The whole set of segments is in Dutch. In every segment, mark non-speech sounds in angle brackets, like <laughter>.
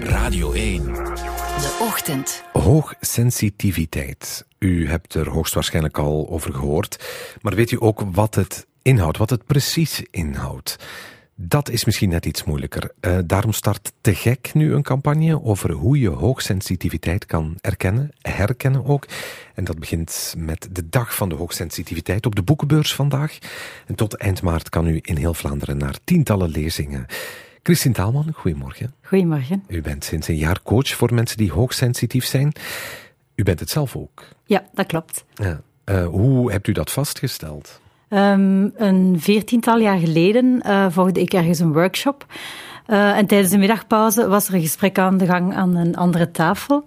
Radio 1. De ochtend. Hoogsensitiviteit. U hebt er hoogstwaarschijnlijk al over gehoord. Maar weet u ook wat het inhoudt, wat het precies inhoudt? Dat is misschien net iets moeilijker. Uh, daarom start Te Gek nu een campagne over hoe je hoogsensitiviteit kan erkennen, herkennen ook. En dat begint met de dag van de hoogsensitiviteit op de boekenbeurs vandaag. En tot eind maart kan u in heel Vlaanderen naar tientallen lezingen. Christine Taalman, goedemorgen. Goedemorgen. U bent sinds een jaar coach voor mensen die hoogsensitief zijn. U bent het zelf ook. Ja, dat klopt. Ja. Uh, hoe hebt u dat vastgesteld? Um, een veertiental jaar geleden uh, volgde ik ergens een workshop. Uh, en tijdens de middagpauze was er een gesprek aan de gang aan een andere tafel.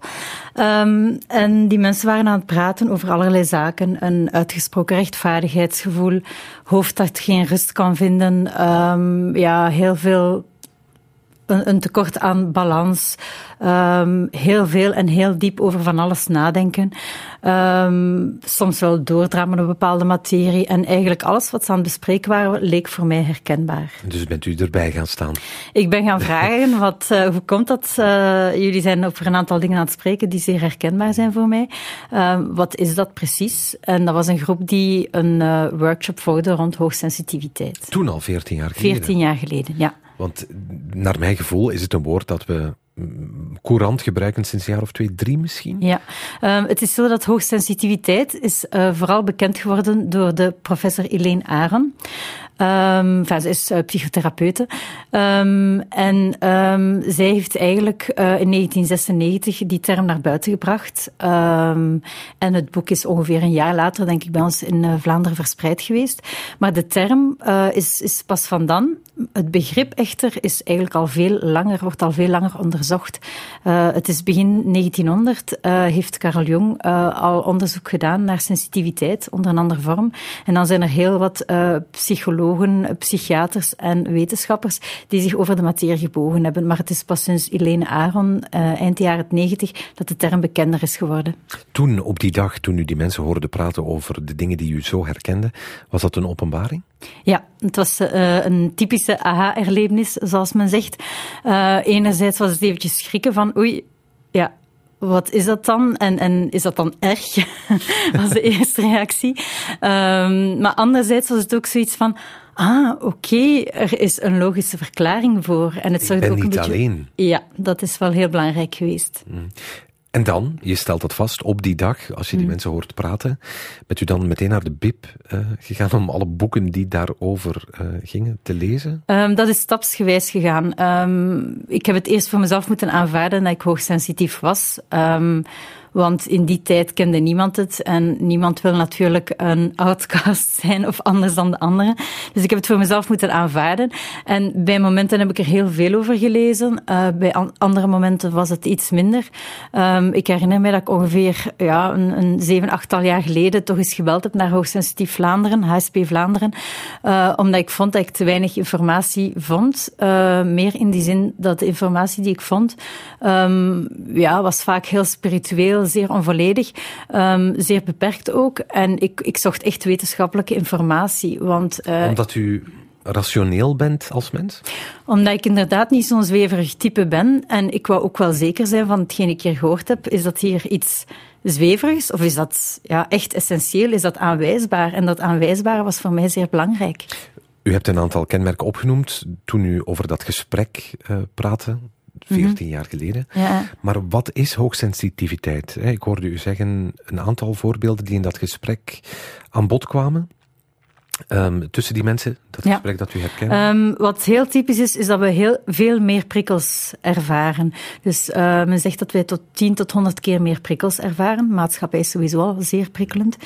Um, en die mensen waren aan het praten over allerlei zaken. Een uitgesproken rechtvaardigheidsgevoel, hoofd dat geen rust kan vinden, um, ja, heel veel een, een tekort aan balans, um, heel veel en heel diep over van alles nadenken. Um, soms wel doordrammen op bepaalde materie. En eigenlijk alles wat ze aan het bespreken waren, leek voor mij herkenbaar. Dus bent u erbij gaan staan? Ik ben gaan vragen, <laughs> wat, uh, hoe komt dat? Uh, jullie zijn over een aantal dingen aan het spreken die zeer herkenbaar zijn voor mij. Uh, wat is dat precies? En dat was een groep die een uh, workshop volgde rond hoogsensitiviteit. Toen al, 14 jaar geleden? 14 jaar geleden, ja. Want naar mijn gevoel is het een woord dat we courant gebruiken sinds een jaar of twee, drie misschien? Ja, um, het is zo dat hoogsensitiviteit is uh, vooral bekend geworden door de professor Elaine Aron. Um, enfin, ze is uh, psychotherapeute. Um, en um, zij heeft eigenlijk uh, in 1996 die term naar buiten gebracht. en het boek is ongeveer een jaar later, denk ik, bij ons in uh, Vlaanderen verspreid geweest. Maar de term is, is pas van dan. Het begrip echter is eigenlijk al veel langer, wordt al veel langer onderzocht. het is begin 1900 heeft Carl Jung al onderzoek gedaan naar sensitiviteit onder een andere vorm. En dan zijn er heel wat psychologen psychiaters en wetenschappers die zich over de materie gebogen hebben. Maar het is pas sinds Helene Aron, uh, eind jaren 90, dat de term bekender is geworden. Toen, op die dag, toen u die mensen hoorde praten over de dingen die u zo herkende, was dat een openbaring? Ja, het was uh, een typische aha-erlevenis, zoals men zegt. Uh, enerzijds was het eventjes schrikken van, oei, ja, wat is dat dan? En, en is dat dan erg? <laughs> was de eerste reactie. Um, maar anderzijds was het ook zoiets van, Ah, oké, okay. er is een logische verklaring voor. En het zorgt ook een niet beetje... alleen. Ja, dat is wel heel belangrijk geweest. Mm. En dan, je stelt dat vast op die dag, als je die mm. mensen hoort praten, bent u dan meteen naar de BIP uh, gegaan om alle boeken die daarover uh, gingen te lezen? Um, dat is stapsgewijs gegaan. Um, ik heb het eerst voor mezelf moeten aanvaarden dat ik hoogsensitief was. Um, want in die tijd kende niemand het en niemand wil natuurlijk een outcast <laughs> zijn of anders dan de anderen. Dus ik heb het voor mezelf moeten aanvaarden. En bij momenten heb ik er heel veel over gelezen. Uh, bij an andere momenten was het iets minder. Um, ik herinner me dat ik ongeveer ja, een, een zeven, achttal jaar geleden toch eens gebeld heb naar Hoogsensitief Vlaanderen, HSP Vlaanderen, uh, omdat ik vond dat ik te weinig informatie vond. Uh, meer in die zin dat de informatie die ik vond, um, ja, was vaak heel spiritueel zeer onvolledig, um, zeer beperkt ook. En ik, ik zocht echt wetenschappelijke informatie. Want, uh, Omdat u rationeel bent als mens? Omdat ik inderdaad niet zo'n zweverig type ben. En ik wou ook wel zeker zijn van hetgeen ik hier gehoord heb. Is dat hier iets zweverigs? Of is dat ja, echt essentieel? Is dat aanwijsbaar? En dat aanwijsbare was voor mij zeer belangrijk. U hebt een aantal kenmerken opgenoemd toen u over dat gesprek uh, praatte 14 mm -hmm. jaar geleden. Ja. Maar wat is hoogsensitiviteit? Ik hoorde u zeggen een aantal voorbeelden die in dat gesprek aan bod kwamen. Um, tussen die mensen, dat ja. gesprek dat u herkent? Um, wat heel typisch is, is dat we heel veel meer prikkels ervaren. Dus uh, men zegt dat wij tot 10 tot 100 keer meer prikkels ervaren. Maatschappij is sowieso al zeer prikkelend.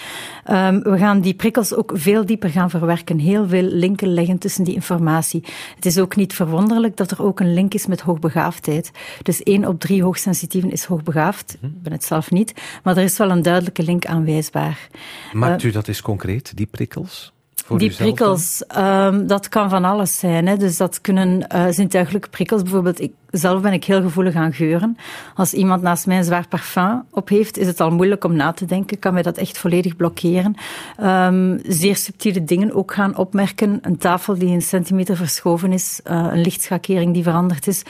Um, we gaan die prikkels ook veel dieper gaan verwerken. Heel veel linken leggen tussen die informatie. Het is ook niet verwonderlijk dat er ook een link is met hoogbegaafdheid. Dus 1 op 3 hoogsensitieven is hoogbegaafd. Ik ben het zelf niet. Maar er is wel een duidelijke link aanwijsbaar. Maakt uh, u dat eens concreet, die prikkels? Die prikkels, um, dat kan van alles zijn. Hè. Dus dat kunnen uh, zintuigelijke prikkels. Bijvoorbeeld, ik, zelf ben ik heel gevoelig aan geuren. Als iemand naast mij een zwaar parfum op heeft, is het al moeilijk om na te denken. Kan mij dat echt volledig blokkeren. Um, zeer subtiele dingen ook gaan opmerken. Een tafel die een centimeter verschoven is, uh, een lichtschakering die veranderd is.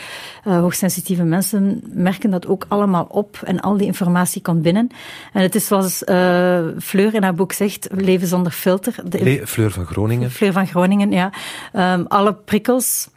Uh, hoogsensitieve mensen merken dat ook allemaal op en al die informatie komt binnen. En het is zoals uh, Fleur in haar boek zegt, leven zonder filter. De, Fleur van Groningen. Fleur van Groningen, ja. Um, alle prikkels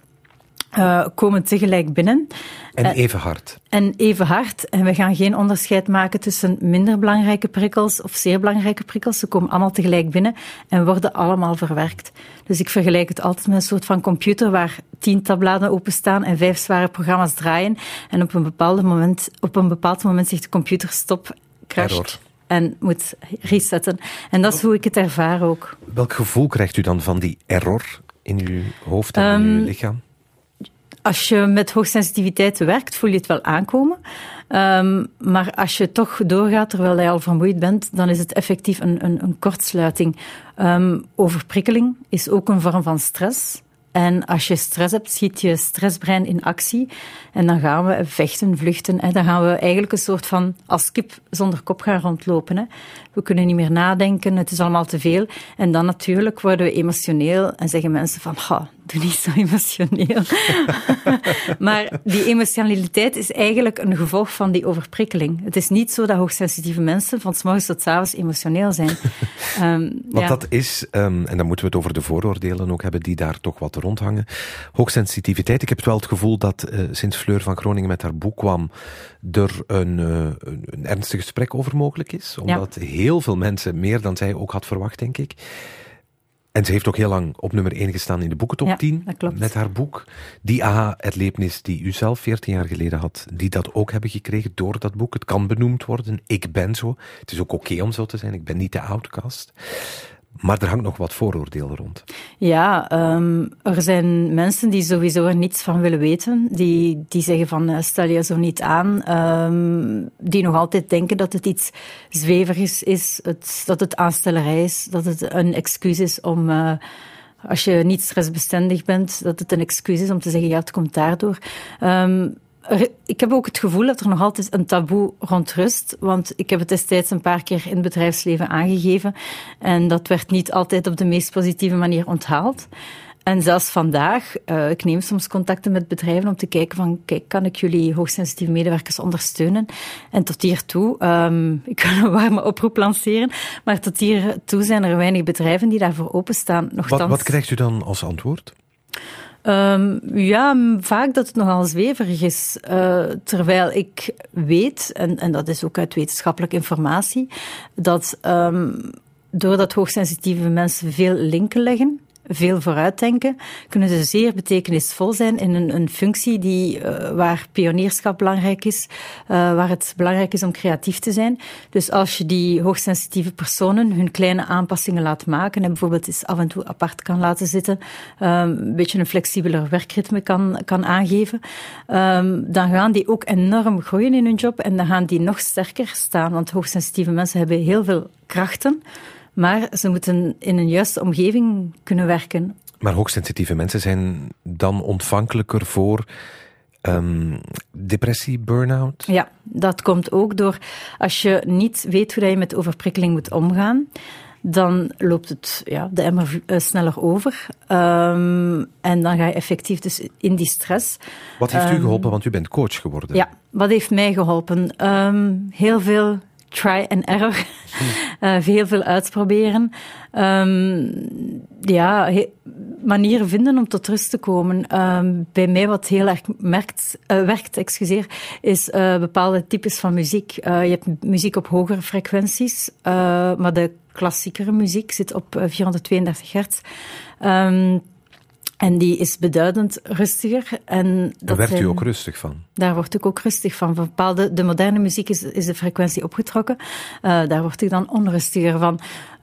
uh, komen tegelijk binnen. En even hard. En even hard. En we gaan geen onderscheid maken tussen minder belangrijke prikkels of zeer belangrijke prikkels. Ze komen allemaal tegelijk binnen en worden allemaal verwerkt. Dus ik vergelijk het altijd met een soort van computer waar tien tabbladen openstaan en vijf zware programma's draaien. En op een, bepaald moment, op een bepaald moment zegt de computer stop, crasht. En moet resetten. En dat is hoe ik het ervaar ook. Welk gevoel krijgt u dan van die error in uw hoofd en in uw ehm, lichaam? Als je met hoogsensitiviteit werkt, voel je het wel aankomen. Um, maar als je toch doorgaat terwijl je al vermoeid bent, dan is het effectief een, een, een kortsluiting. Um, overprikkeling is ook een vorm van stress. En als je stress hebt, schiet je stressbrein in actie. En dan gaan we vechten, vluchten. En dan gaan we eigenlijk een soort van als kip zonder kop gaan rondlopen. Hè. We kunnen niet meer nadenken, het is allemaal te veel. En dan natuurlijk worden we emotioneel en zeggen mensen van, ha, doe niet zo emotioneel. <laughs> maar die emotionaliteit is eigenlijk een gevolg van die overprikkeling. Het is niet zo dat hoogsensitieve mensen van s morgens tot s avonds emotioneel zijn. um, <laughs> Want dat is, um, en dan moeten we het over de vooroordelen ook hebben die daar toch wat rondhangen. Hoogsensitiviteit, ik heb wel het gevoel dat uh, sinds Fleur van Groningen met haar boek kwam, er een, uh, een ernstig gesprek over mogelijk is. Omdat ja. heel veel mensen, meer dan zij ook had verwacht, denk ik, en ze heeft ook heel lang op nummer 1 gestaan in de boekentop ja, 10 met haar boek. Die aha-erlevenis die u zelf 14 jaar geleden had, die dat ook hebben gekregen door dat boek. Het kan benoemd worden. Ik ben zo. Het is ook oké okay om zo te zijn. Ik ben niet de outcast. Maar er hangt nog wat vooroordeel rond. Ja, um, er zijn mensen die sowieso er niets van willen weten. Die, die zeggen van uh, stel je zo niet aan. Um, die nog altijd denken dat het iets zweverigs is. Het, dat het aanstellerij is. Dat het een excuus is om... Uh, als je niet stressbestendig bent, dat het een excuus is om te zeggen, ja, het komt daardoor. Um, ik heb ook het gevoel dat er nog altijd een taboe rond rust. Want ik heb het destijds een paar keer in het bedrijfsleven aangegeven. En dat werd niet altijd op de meest positieve manier onthaald. En zelfs vandaag, uh, ik neem soms contacten met bedrijven om te kijken van, kijk, kan ik jullie hoogsensitieve medewerkers ondersteunen? En tot hiertoe, um, <laughs> ik kan een warme oproep lanceren, maar tot hiertoe zijn er weinig bedrijven die daarvoor openstaan. Nochtans, wat, wat krijgt u dan als antwoord? Um, ja, vaak dat het nogal zweverig is. Uh, terwijl ik weet, en, en dat is ook uit wetenschappelijke informatie, dat um, doordat hoogsensitieve mensen veel linken leggen, veel vooruitdenken, kunnen ze zeer betekenisvol zijn in een, een functie die, uh, waar pionierschap belangrijk is, uh, waar het belangrijk is om creatief te zijn. Dus als je die hoogsensitieve personen hun kleine aanpassingen laat maken en bijvoorbeeld eens af en toe apart kan laten zitten, um, een beetje een flexibeler werkritme kan, kan aangeven, um, dan gaan die ook enorm groeien in hun job en dan gaan die nog sterker staan, want hoogsensitieve mensen hebben heel veel krachten. Maar ze moeten in een juiste omgeving kunnen werken. Maar hoogsensitieve mensen zijn dan ontvankelijker voor um, depressie, burn-out? Ja, dat komt ook door als je niet weet hoe je met overprikkeling moet omgaan. Dan loopt het, ja, de emmer uh, sneller over. Um, en dan ga je effectief dus in die stress. Wat heeft um, u geholpen? Want u bent coach geworden. Ja, wat heeft mij geholpen? heel veel try and error. <laughs> Uh, heel veel uitproberen. Um, ja, manieren vinden om tot rust te komen. Um, bij mij wat heel erg merkt, uh, werkt, excuseer, is uh, bepaalde types van muziek. je hebt muziek op hogere frequenties, maar de klassiekere muziek zit op 432 hertz. Um, en die is beduidend rustiger. En dat Daar werd u ook rustig van? Daar word ik ook rustig van. Van bepaalde, de moderne muziek is, is de frequentie opgetrokken. Uh, daar word ik dan onrustiger van.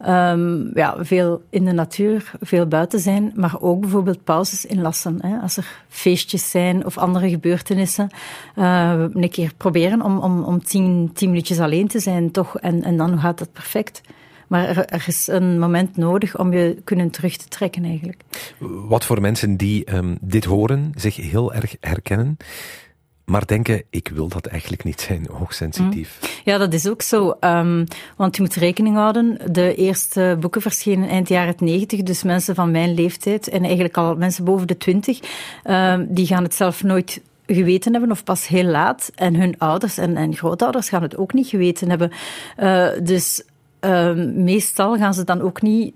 Um, ja, veel in de natuur, veel buiten zijn, maar ook bijvoorbeeld pauzes inlassen. Hè. Als er feestjes zijn of andere gebeurtenissen, uh, een keer proberen om, om, om tien, tien minuutjes alleen te zijn, toch. En, en dan gaat dat perfect. Maar er, er, is een moment nodig om je kunnen terug te trekken eigenlijk. Wat voor mensen die um, dit horen, zich heel erg herkennen, maar denken, ik wil dat eigenlijk niet zijn, hoogsensitief. Mm. Ja, dat is ook zo. Um, want je moet rekening houden, de eerste boeken verschenen eind jaren 90, dus mensen van mijn leeftijd en eigenlijk al mensen boven de 20, um, die gaan het zelf nooit geweten hebben of pas heel laat. En hun ouders en, en grootouders gaan het ook niet geweten hebben. Uh, dus um, meestal gaan ze dan ook niet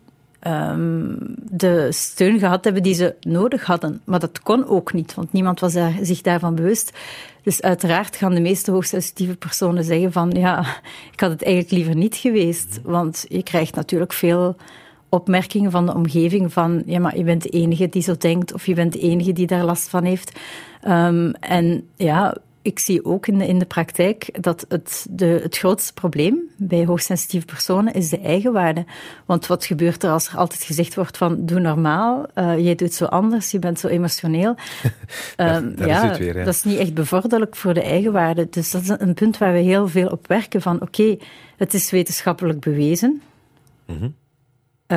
um, de steun gehad hebben die ze nodig hadden. Maar dat kon ook niet, want niemand was zich daarvan bewust. Dus uiteraard gaan de meeste hoogsensitieve personen zeggen van ja, ik had het eigenlijk liever niet geweest. Want je krijgt natuurlijk veel opmerkingen van de omgeving van ja, maar je bent de enige die zo denkt of je bent de enige die daar last van heeft. Um, en ja, ik zie ook in de, in de praktijk dat het, de, het grootste probleem bij hoogsensitieve personen is de eigenwaarde. Want wat gebeurt er als er altijd gezegd wordt van doe normaal, uh, jij doet zo anders, je bent zo emotioneel. <laughs> daar, um, ja, weer, dat is niet echt bevorderlijk voor de eigenwaarde. Dus dat is een punt waar we heel veel op werken van oké, okay, het is wetenschappelijk bewezen. Mm -hmm.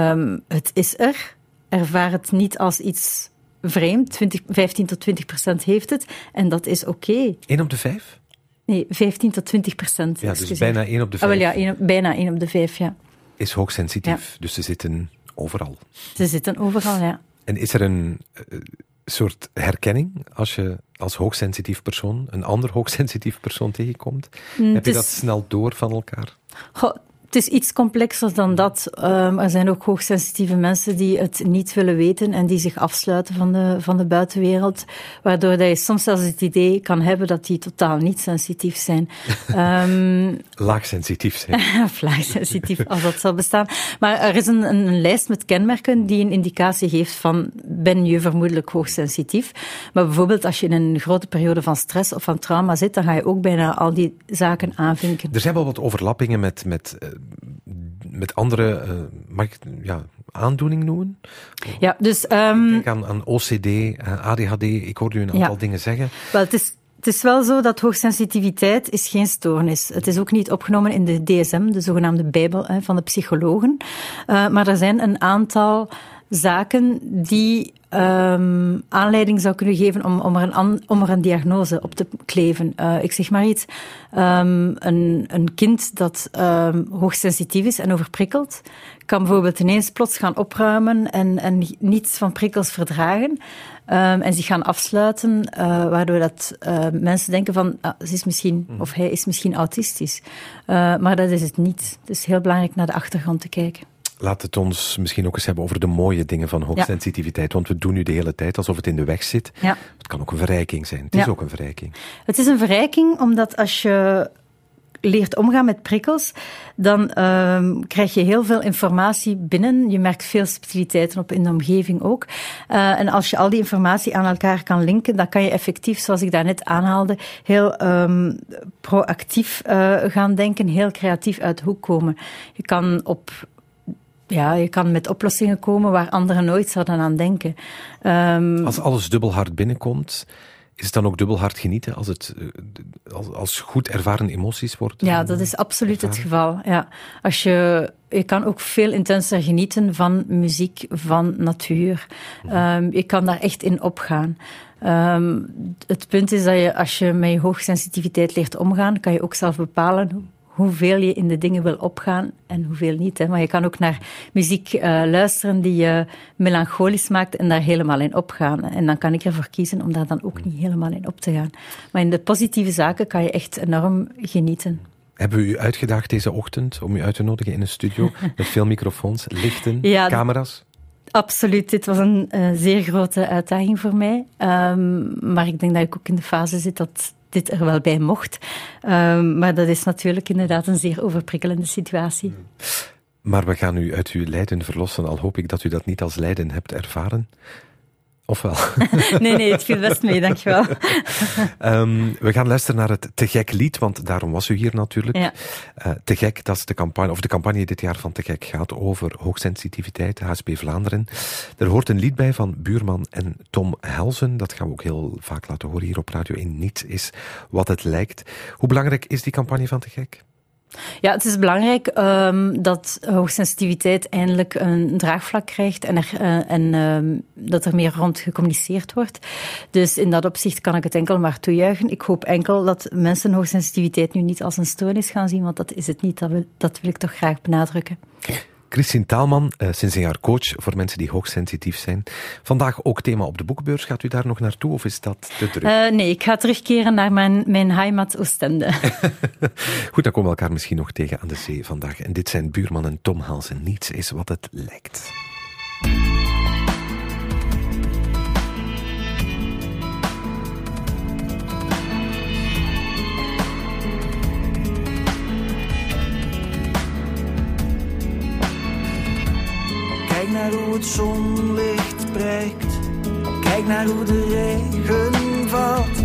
um, het is er. Ervaar het niet als iets vreemd. 20, 15 tot 20 procent heeft het. En dat is oké. Okay. 1 op de 5? Nee, 15 tot 20 procent. Ja, dus bijna 1 op de 5. Ah, ja, 1, bijna 1 op de 5, ja. Is hoogsensitief, ja. dus ze zitten overal. Ze zitten overal, ja. En is er een uh, soort herkenning als je als hoogsensitief persoon een ander hoogsensitief persoon tegenkomt? Mm, Heb je is... dat snel door van elkaar? Goh, het is iets complexer dan dat. Um, er zijn ook hoogsensitieve mensen die het niet willen weten en die zich afsluiten van de, van de buitenwereld. Waardoor dat je soms zelfs het idee kan hebben dat die totaal niet sensitief zijn. <laughs> um, laagsensitief zijn. of <laughs> laagsensitief, als dat zou bestaan. Maar er is een, een, lijst met kenmerken die een indicatie geeft van ben je vermoedelijk hoogsensitief. Maar bijvoorbeeld als je in een grote periode van stress of van trauma zit, dan ga je ook bijna al die zaken aanvinken. Er zijn wel wat overlappingen met, met met andere, uh, mag ik ja, aandoening noemen? Ja, dus... Um, Denk aan, aan OCD, uh, ADHD, ik hoorde u een aantal ja. dingen zeggen. Wel, het is, het is wel zo dat hoogsensitiviteit is geen stoornis. Het is ook niet opgenomen in de DSM, de zogenaamde bijbel van de psychologen. Uh, maar er zijn een aantal zaken die um, aanleiding zou kunnen geven om, om, er een, om er een diagnose op te kleven. Uh, ik zeg maar iets. Um, een, een kind dat um, hoogsensitief is en overprikkeld, kan bijvoorbeeld ineens plots gaan opruimen en, en niets van prikkels verdragen. Um, en zich gaan afsluiten, uh, waardoor dat uh, mensen denken van, ah, ze is misschien, mm. of hij is misschien autistisch. Uh, maar dat is het niet. Het is heel belangrijk naar de achtergrond te kijken. Laat het ons misschien ook eens hebben over de mooie dingen van hoogsensitiviteit. Ja. Want we doen nu de hele tijd alsof het in de weg zit. Ja. Het kan ook een verrijking zijn. Het ja. is ook een verrijking. Het is een verrijking omdat als je leert omgaan met prikkels, dan um, krijg je heel veel informatie binnen. Je merkt veel subtiliteiten op in de omgeving ook. Uh, en als je al die informatie aan elkaar kan linken, dan kan je effectief, zoals ik daarnet aanhaalde, heel um, proactief uh, gaan denken, heel creatief uit de hoek komen. Je kan op ja, je kan met oplossingen komen waar anderen nooit zouden aan denken. Um, als alles dubbel hard binnenkomt, is het dan ook dubbel hard genieten als het eh, als, als goed ervaren emoties worden? Ja, dat is absoluut ervaren? het geval. Ja. Als je, je kan ook veel intenser genieten van muziek, van natuur. Um, je kan daar echt in opgaan. Um, het punt is dat je, als je met je hoogsensitiviteit leert omgaan, kan je ook zelf bepalen hoeveel je in de dingen wil opgaan en hoeveel niet. Hè. Maar je kan ook naar muziek uh, luisteren die je melancholisch maakt en daar helemaal in opgaan. En dan kan ik ervoor kiezen om daar dan ook niet helemaal in op te gaan. Maar in de positieve zaken kan je echt enorm genieten. Hebben we u uitgedaagd deze ochtend om u uit te nodigen in een studio <laughs> met veel microfoons, lichten, ja, camera's? Absoluut, dit was een uh, zeer grote uitdaging voor mij. Um, maar ik denk dat ik ook in de fase zit dat dit er wel bij mocht. Um, maar dat is natuurlijk inderdaad een zeer overprikkelende situatie. Maar we gaan u uit uw lijden verlossen, al hoop ik dat u dat niet als lijden hebt ervaren. Of wel? <laughs> nee, nee, het viel best mee, dankjewel. um, <laughs> we gaan luisteren naar het Te Gek lied, want daarom was u hier natuurlijk. Ja. Uh, te Gek, dat is de campagne, of de campagne dit jaar van Te Gek gaat over hoogsensitiviteit, HSP Vlaanderen. Er hoort een lied bij van Buurman en Tom Helzen. Dat gaan we ook heel vaak laten horen hier op Radio 1. Niets is wat het lijkt. Hoe belangrijk is die campagne van Te Gek? Ja, het is belangrijk um, dat hoogsensitiviteit eindelijk een draagvlak krijgt en, er, en um, dat er meer rond gecommuniceerd wordt. Dus in dat opzicht kan ik het enkel maar toejuichen. Ik hoop enkel dat mensen hoogsensitiviteit nu niet als een stoornis gaan zien, want dat is het niet. Dat wil, dat wil ik toch graag benadrukken. Christine Taalman, uh, sinds een jaar coach voor mensen die hoogsensitief zijn. Vandaag ook thema op de boekbeurs. Gaat u daar nog naartoe of is dat te druk? Uh, nee, ik ga terugkeren naar mijn, mijn heimat Oostende. <laughs> Goed, dan komen we elkaar misschien nog tegen aan de zee vandaag. En dit zijn buurman en Tom Halsen. Niets is wat het lijkt. Naar hoe het zonlicht breekt. Kijk naar hoe de regen valt.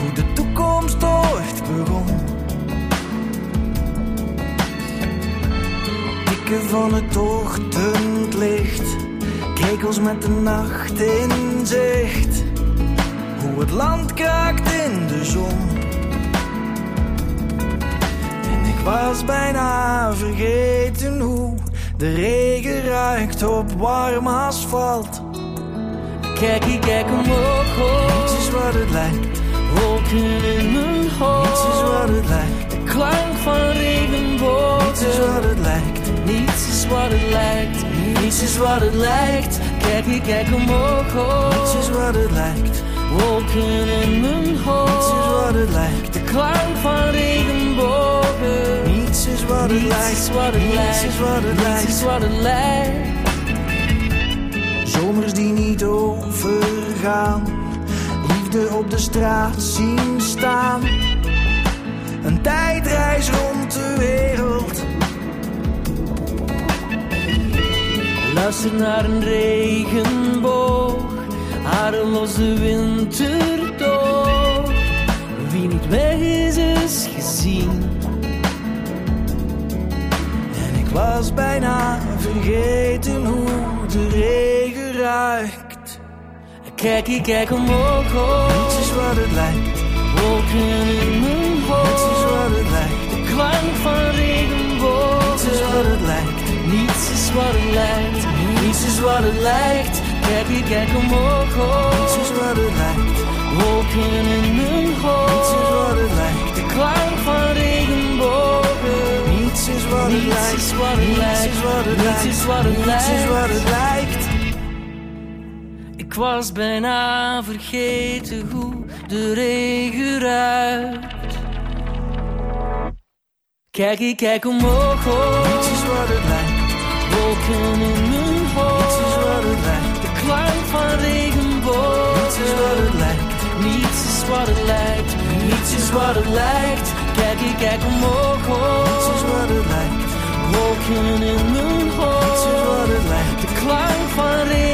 Hoe de toekomst ooit begon. Dikke van het ochtendlicht. Krekels met de nacht in zicht. Hoe het land kraakt in de zon. En ik was bijna vergeten hoe de regen ruikt op warm asfalt. Kijk, ik kijk omhoog, hoog. Niets is wat het lijkt. Wolken in mijn hoofd. Niets is wat het lijkt. De klank van regenbogen. Niets is wat het lijkt. Niets is wat het lijkt. Niets is wat het lijkt. Kijk, ik kijk omhoog, hoog. Niets is wat het lijkt. Wolken in mijn hoofd. Niets is wat het lijkt. De klank van regenbogen is wat het lijkt, wat het lijkt, is wat het lijkt, is wat het lijkt. Zomers die niet overgaan, liefde op de straat zien staan. Een tijdreis rond de wereld. Luister naar een regenboog, de winter door. Wie niet weg is, is gezien was bijna vergeten hoe de regen ruikt. Kijk, ik kijk omhoog, hoog. Niets is wat het lijkt. Wolken in mijn hoofd. Niets is wat het lijkt. De klank van regenbogen. Niets is wat het lijkt. Niets is wat het lijkt. Niets is wat het lijkt. Kijk, ik kijk omhoog, hoog. Niets is wat het lijkt. Wolken in mijn hoofd. Niets is wat het lijkt. De klank van regenbogen niets is wat het lijkt. Niets is wat het lijkt. Niets is wat het lijkt. Niets is wat het lijkt. Ik was bijna vergeten hoe de regen ruikt. Kijk, ik kijk omhoog, hoog. Niets is wat het lijkt. Wolken in mijn hoofd. Niets is wat het lijkt. De klank van regenbogen. Niets is wat het lijkt. Niets is wat het lijkt. Niets is wat het lijkt. Kijk, ik kijk omhoog, hoog. Wolken in mijn hoofd. Niets is wat het lijkt.